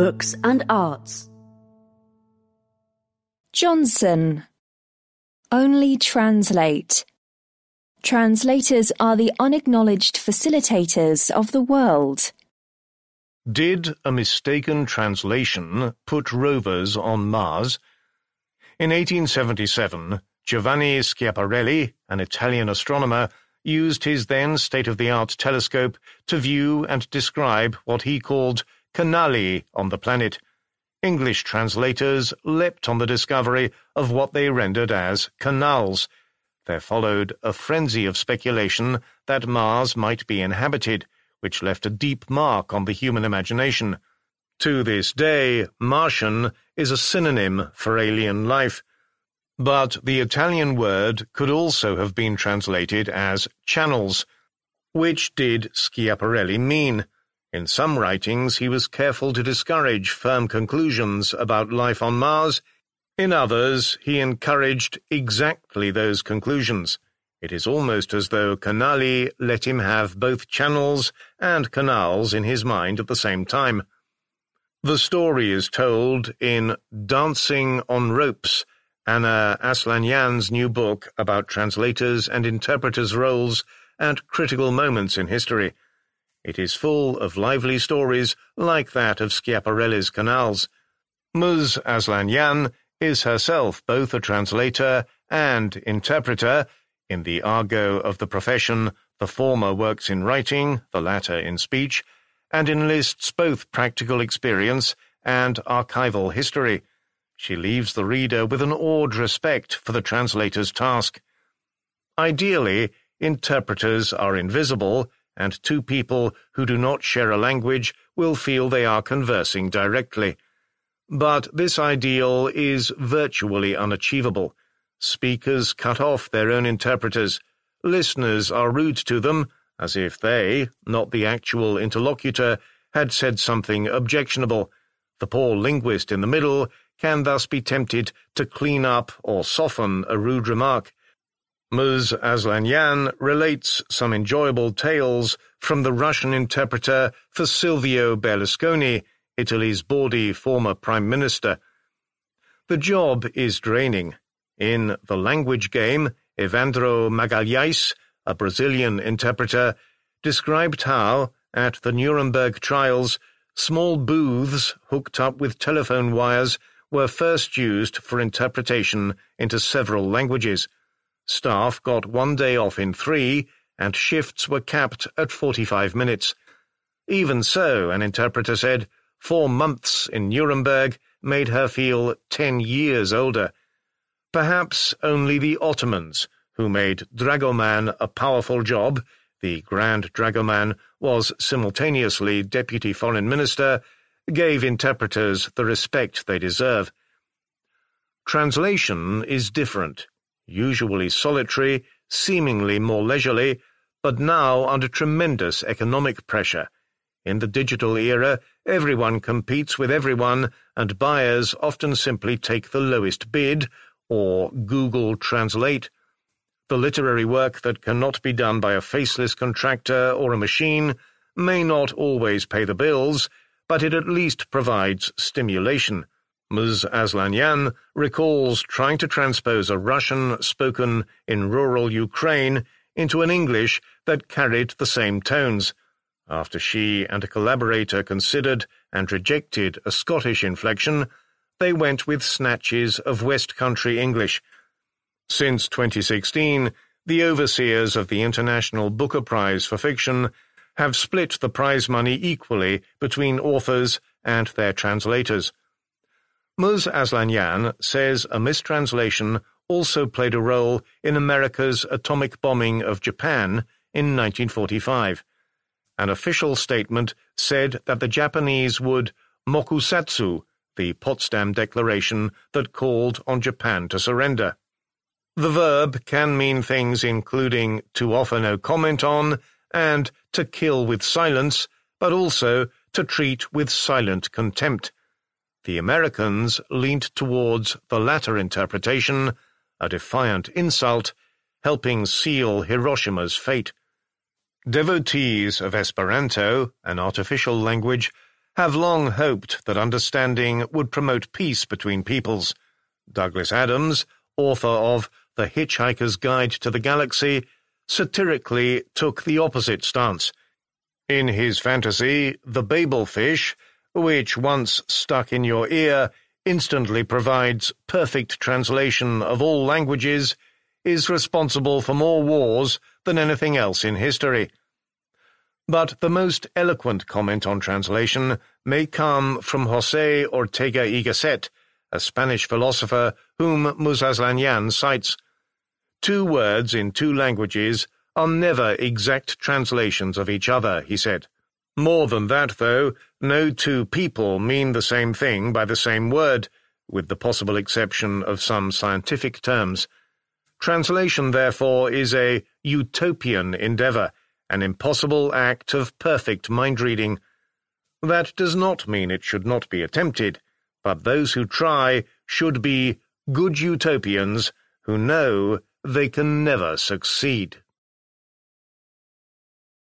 Books and Arts. Johnson. Only translate. Translators are the unacknowledged facilitators of the world. Did a mistaken translation put rovers on Mars? In 1877, Giovanni Schiaparelli, an Italian astronomer, used his then state-of-the-art telescope to view and describe what he called canali on the planet. English translators leapt on the discovery of what they rendered as canals. There followed a frenzy of speculation that Mars might be inhabited, which left a deep mark on the human imagination. To this day, Martian is a synonym for alien life. But the Italian word could also have been translated as channels. Which did Schiaparelli mean? In some writings, he was careful to discourage firm conclusions about life on Mars. In others, he encouraged exactly those conclusions. It is almost as though Canali let him have both channels and canals in his mind at the same time. The story is told in Dancing on Ropes, Anna Aslanyan's new book about translators and interpreters' roles at critical moments in history. It is full of lively stories like that of Schiaparelli's canals. Ms. Aslanyan is herself both a translator and interpreter. In the argot of the profession, the former works in writing, the latter in speech, and enlists both practical experience and archival history. She leaves the reader with an awed respect for the translator's task. Ideally, interpreters are invisible and two people who do not share a language will feel they are conversing directly. But this ideal is virtually unachievable. Speakers cut off their own interpreters. Listeners are rude to them, as if they, not the actual interlocutor, had said something objectionable. The poor linguist in the middle can thus be tempted to clean up or soften a rude remark. Ms. Aslanyan relates some enjoyable tales from the Russian interpreter for Silvio Berlusconi, Italy's bawdy former prime minister. The job is draining. In The Language Game, Evandro Magalhães, a Brazilian interpreter, described how, at the Nuremberg trials, small booths hooked up with telephone wires were first used for interpretation into several languages. Staff got one day off in three, and shifts were capped at 45 minutes. Even so, an interpreter said, four months in Nuremberg made her feel ten years older. Perhaps only the Ottomans, who made dragoman a powerful job, the Grand Dragoman was simultaneously Deputy Foreign Minister, gave interpreters the respect they deserve. Translation is different usually solitary, seemingly more leisurely, but now under tremendous economic pressure. In the digital era, everyone competes with everyone, and buyers often simply take the lowest bid, or Google Translate. The literary work that cannot be done by a faceless contractor or a machine may not always pay the bills, but it at least provides stimulation. Ms. Aslanyan recalls trying to transpose a Russian spoken in rural Ukraine into an English that carried the same tones. After she and a collaborator considered and rejected a Scottish inflection, they went with snatches of West Country English. Since 2016, the overseers of the International Booker Prize for Fiction have split the prize money equally between authors and their translators. Ms. Aslanyan says a mistranslation also played a role in America's atomic bombing of Japan in 1945. An official statement said that the Japanese would mokusatsu the Potsdam Declaration that called on Japan to surrender. The verb can mean things including to offer no comment on and to kill with silence, but also to treat with silent contempt. The Americans leaned towards the latter interpretation, a defiant insult, helping seal Hiroshima's fate. Devotees of Esperanto, an artificial language, have long hoped that understanding would promote peace between peoples. Douglas Adams, author of The Hitchhiker's Guide to the Galaxy, satirically took the opposite stance. In his fantasy, the Babel fish, which once stuck in your ear, instantly provides perfect translation of all languages, is responsible for more wars than anything else in history. But the most eloquent comment on translation may come from José Ortega y Gasset, a Spanish philosopher whom Ms. Aslanyan cites. Two words in two languages are never exact translations of each other, he said. More than that, though, no two people mean the same thing by the same word, with the possible exception of some scientific terms. Translation, therefore, is a utopian endeavour, an impossible act of perfect mind-reading. That does not mean it should not be attempted, but those who try should be good utopians who know they can never succeed.